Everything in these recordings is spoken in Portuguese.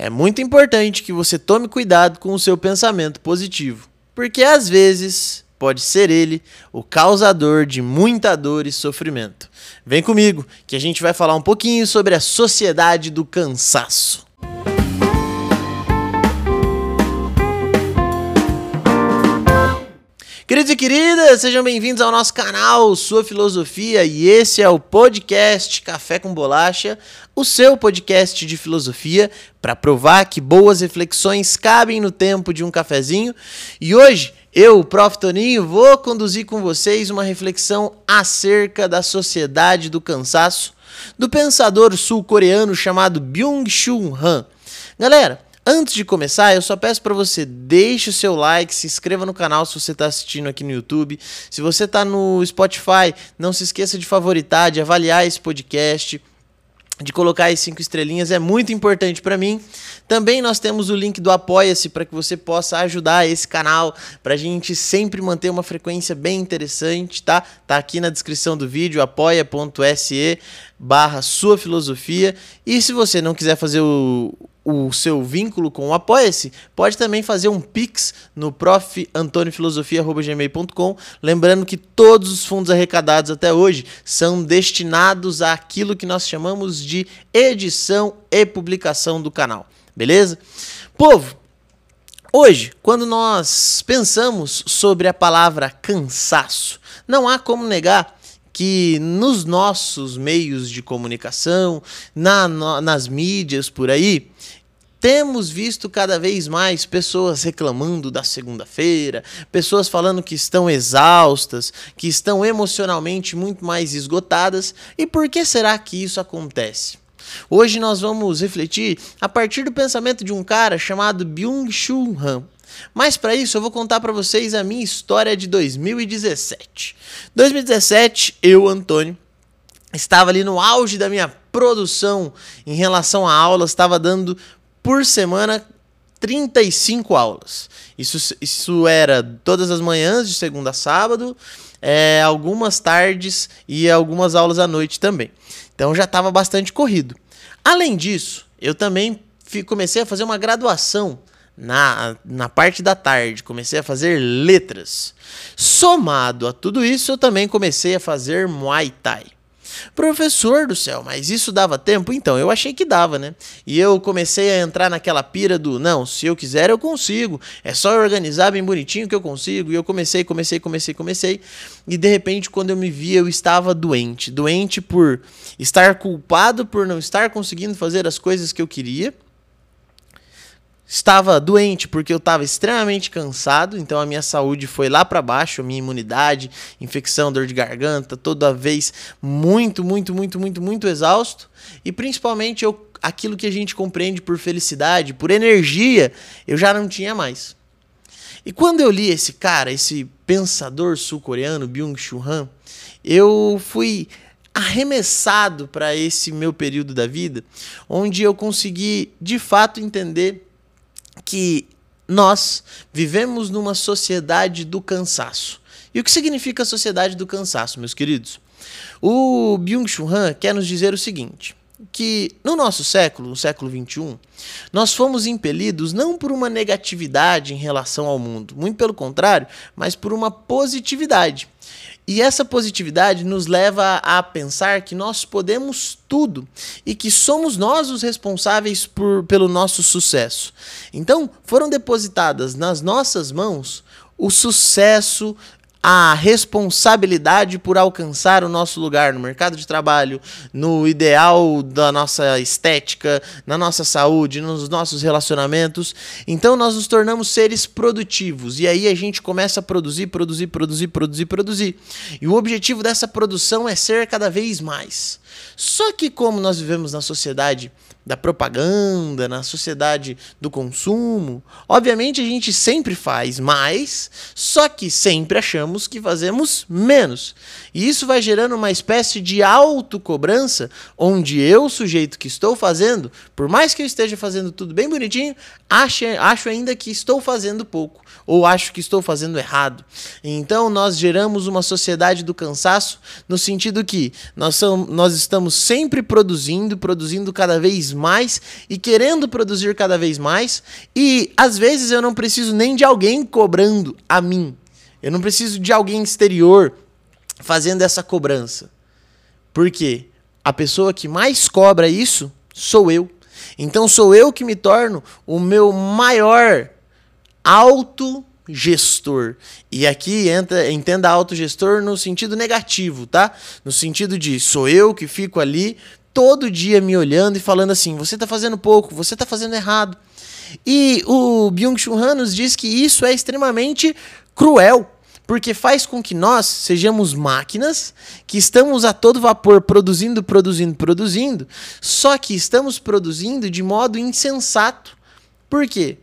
é muito importante que você tome cuidado com o seu pensamento positivo, porque às vezes pode ser ele o causador de muita dor e sofrimento. Vem comigo, que a gente vai falar um pouquinho sobre a sociedade do cansaço. Queridos e queridas, sejam bem-vindos ao nosso canal Sua Filosofia e esse é o podcast Café com Bolacha, o seu podcast de filosofia para provar que boas reflexões cabem no tempo de um cafezinho. E hoje eu, Prof. Toninho, vou conduzir com vocês uma reflexão acerca da sociedade do cansaço do pensador sul-coreano chamado Byung-Chul Han. Galera, Antes de começar, eu só peço para você deixe o seu like, se inscreva no canal se você está assistindo aqui no YouTube. Se você está no Spotify, não se esqueça de favoritar, de avaliar esse podcast de colocar as cinco estrelinhas é muito importante para mim. Também nós temos o link do Apoia-se para que você possa ajudar esse canal, para a gente sempre manter uma frequência bem interessante, tá? Tá aqui na descrição do vídeo, apoia.se barra sua filosofia. E se você não quiser fazer o, o seu vínculo com o Apoia-se, pode também fazer um pix no profantoniofilosofia.gmail.com, lembrando que todos os fundos arrecadados até hoje são destinados àquilo que nós chamamos de edição e publicação do canal, beleza? Povo, hoje, quando nós pensamos sobre a palavra cansaço, não há como negar que nos nossos meios de comunicação, na, no, nas mídias por aí, temos visto cada vez mais pessoas reclamando da segunda-feira, pessoas falando que estão exaustas, que estão emocionalmente muito mais esgotadas. E por que será que isso acontece? Hoje nós vamos refletir a partir do pensamento de um cara chamado Byung-Chul Han. Mas para isso eu vou contar para vocês a minha história de 2017. 2017, eu, Antônio, estava ali no auge da minha produção em relação a aulas, estava dando por semana 35 aulas. Isso, isso era todas as manhãs, de segunda a sábado, é, algumas tardes e algumas aulas à noite também. Então já estava bastante corrido. Além disso, eu também comecei a fazer uma graduação na, na parte da tarde, comecei a fazer letras. Somado a tudo isso, eu também comecei a fazer Muay Thai. Professor do céu, mas isso dava tempo? Então, eu achei que dava, né? E eu comecei a entrar naquela pira do, não, se eu quiser eu consigo, é só organizar bem bonitinho que eu consigo. E eu comecei, comecei, comecei, comecei. E de repente, quando eu me vi, eu estava doente. Doente por estar culpado por não estar conseguindo fazer as coisas que eu queria Estava doente porque eu estava extremamente cansado, então a minha saúde foi lá para baixo, a minha imunidade, infecção, dor de garganta, toda vez muito, muito, muito, muito, muito exausto. E principalmente eu, aquilo que a gente compreende por felicidade, por energia, eu já não tinha mais. E quando eu li esse cara, esse pensador sul-coreano, Byung-Chul Han, eu fui arremessado para esse meu período da vida, onde eu consegui de fato entender que nós vivemos numa sociedade do cansaço. E o que significa a sociedade do cansaço, meus queridos? O Byung-Chul Han quer nos dizer o seguinte: que no nosso século, no século XXI, nós fomos impelidos não por uma negatividade em relação ao mundo, muito pelo contrário, mas por uma positividade. E essa positividade nos leva a pensar que nós podemos tudo e que somos nós os responsáveis por, pelo nosso sucesso. Então, foram depositadas nas nossas mãos o sucesso, a responsabilidade por alcançar o nosso lugar no mercado de trabalho, no ideal da nossa estética, na nossa saúde, nos nossos relacionamentos. Então nós nos tornamos seres produtivos e aí a gente começa a produzir, produzir, produzir, produzir, produzir. E o objetivo dessa produção é ser cada vez mais. Só que como nós vivemos na sociedade da propaganda, na sociedade do consumo. Obviamente a gente sempre faz mais, só que sempre achamos que fazemos menos. E isso vai gerando uma espécie de autocobrança, onde eu, sujeito que estou fazendo, por mais que eu esteja fazendo tudo bem bonitinho, acho, acho ainda que estou fazendo pouco, ou acho que estou fazendo errado. Então nós geramos uma sociedade do cansaço, no sentido que nós, somos, nós estamos sempre produzindo, produzindo cada vez mais e querendo produzir cada vez mais. E às vezes eu não preciso nem de alguém cobrando a mim. Eu não preciso de alguém exterior fazendo essa cobrança. Por quê? A pessoa que mais cobra isso sou eu. Então sou eu que me torno o meu maior autogestor. E aqui entra, entenda autogestor no sentido negativo, tá? No sentido de sou eu que fico ali todo dia me olhando e falando assim: você está fazendo pouco, você está fazendo errado. E o Byung-Chul Han nos diz que isso é extremamente cruel porque faz com que nós sejamos máquinas que estamos a todo vapor produzindo, produzindo, produzindo, só que estamos produzindo de modo insensato. Por quê?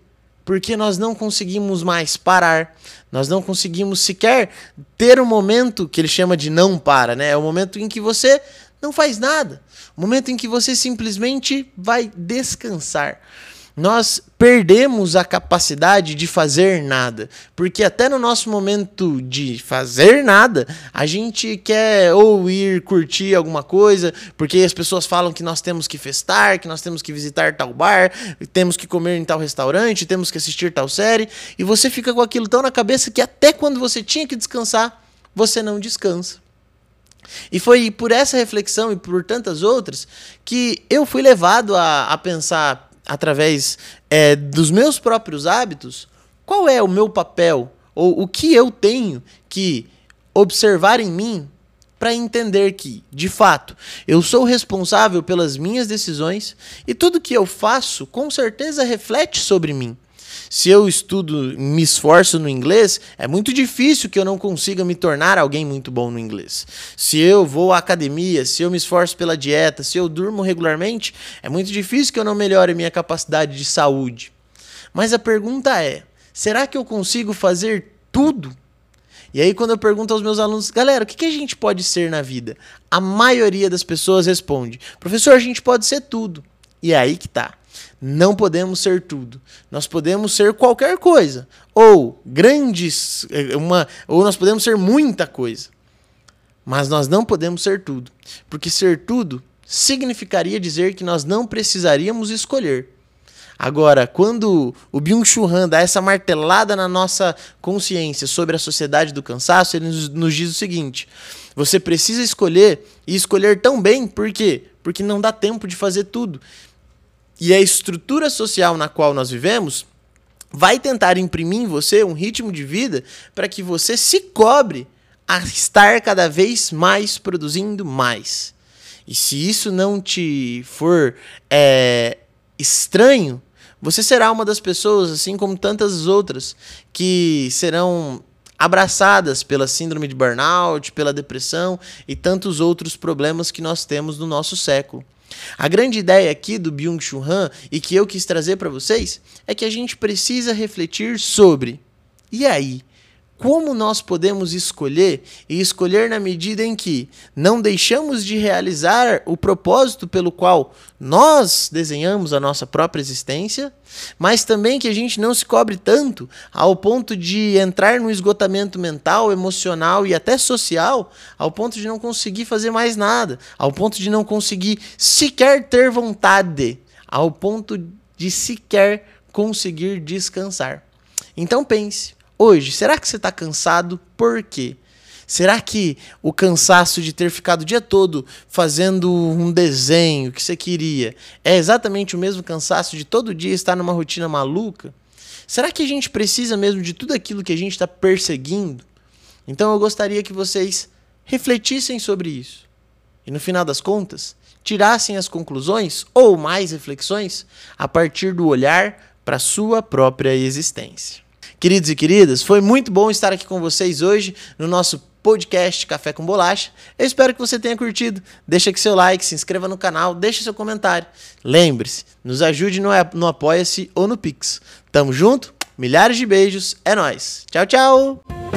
Porque nós não conseguimos mais parar, nós não conseguimos sequer ter um momento que ele chama de não para, né? É o momento em que você não faz nada, momento em que você simplesmente vai descansar nós perdemos a capacidade de fazer nada. Porque até no nosso momento de fazer nada, a gente quer ou ir curtir alguma coisa, porque as pessoas falam que nós temos que festar, que nós temos que visitar tal bar, temos que comer em tal restaurante, temos que assistir tal série, e você fica com aquilo tão na cabeça que até quando você tinha que descansar, você não descansa. E foi por essa reflexão e por tantas outras que eu fui levado a, a pensar através é, dos meus próprios hábitos, qual é o meu papel ou o que eu tenho que observar em mim para entender que, de fato, eu sou responsável pelas minhas decisões e tudo que eu faço com certeza reflete sobre mim. Se eu estudo, me esforço no inglês, é muito difícil que eu não consiga me tornar alguém muito bom no inglês. Se eu vou à academia, se eu me esforço pela dieta, se eu durmo regularmente, é muito difícil que eu não melhore minha capacidade de saúde. Mas a pergunta é: será que eu consigo fazer tudo? E aí, quando eu pergunto aos meus alunos, galera, o que, a gente pode ser na vida? A maioria das pessoas responde: professor, a gente pode ser tudo. E é aí que tá. Não podemos ser tudo. Nós podemos ser qualquer coisa, ou grandes, eh, uma, ou nós podemos ser muita coisa. Mas nós não podemos ser tudo, porque ser tudo significaria dizer que nós não precisaríamos escolher. Agora, quando o Byung-Chul Han dá essa martelada na nossa consciência sobre a sociedade do cansaço, ele nos, diz o seguinte: você precisa escolher e escolher tão bem, por quê? Porque não dá tempo de fazer tudo. E a estrutura social na qual nós vivemos vai tentar imprimir em você um ritmo de vida para que você se cobre a estar cada vez mais produzindo mais. E se isso não te for é, estranho, você será uma das pessoas, assim como tantas outras, que serão abraçadas pela síndrome de burnout, pela depressão e tantos outros problemas que nós temos no nosso século. A grande ideia aqui do Byung-Chul Han e que eu quis trazer para vocês é que a gente precisa refletir sobre e aí, como nós podemos escolher e escolher na medida em que não deixamos de realizar o propósito pelo qual nós desenhamos a nossa própria existência, mas também que a gente não se cobre tanto ao ponto de entrar no esgotamento mental, emocional e até social, ao ponto de não conseguir fazer mais nada, ao ponto de não conseguir sequer ter vontade, ao ponto de sequer conseguir descansar. Então pense, hoje, será que você está cansado? Por quê? Será que o cansaço de ter ficado o dia todo fazendo um desenho que você queria é exatamente o mesmo cansaço de todo dia estar numa rotina maluca? Será que a gente precisa mesmo de tudo aquilo que a gente está perseguindo? Então eu gostaria que vocês refletissem sobre isso. E no final das contas, tirassem as conclusões ou mais reflexões a partir do olhar para a sua própria existência. Queridos e queridas, foi muito bom estar aqui com vocês hoje no nosso podcast Café com Bolacha. Eu espero que você tenha curtido. Deixa aqui seu like, se inscreva no canal, deixe seu comentário. Lembre-se, nos ajude no, no Apoia-se ou no Pix. Tamo junto, milhares de beijos, é nós. Tchau, tchau!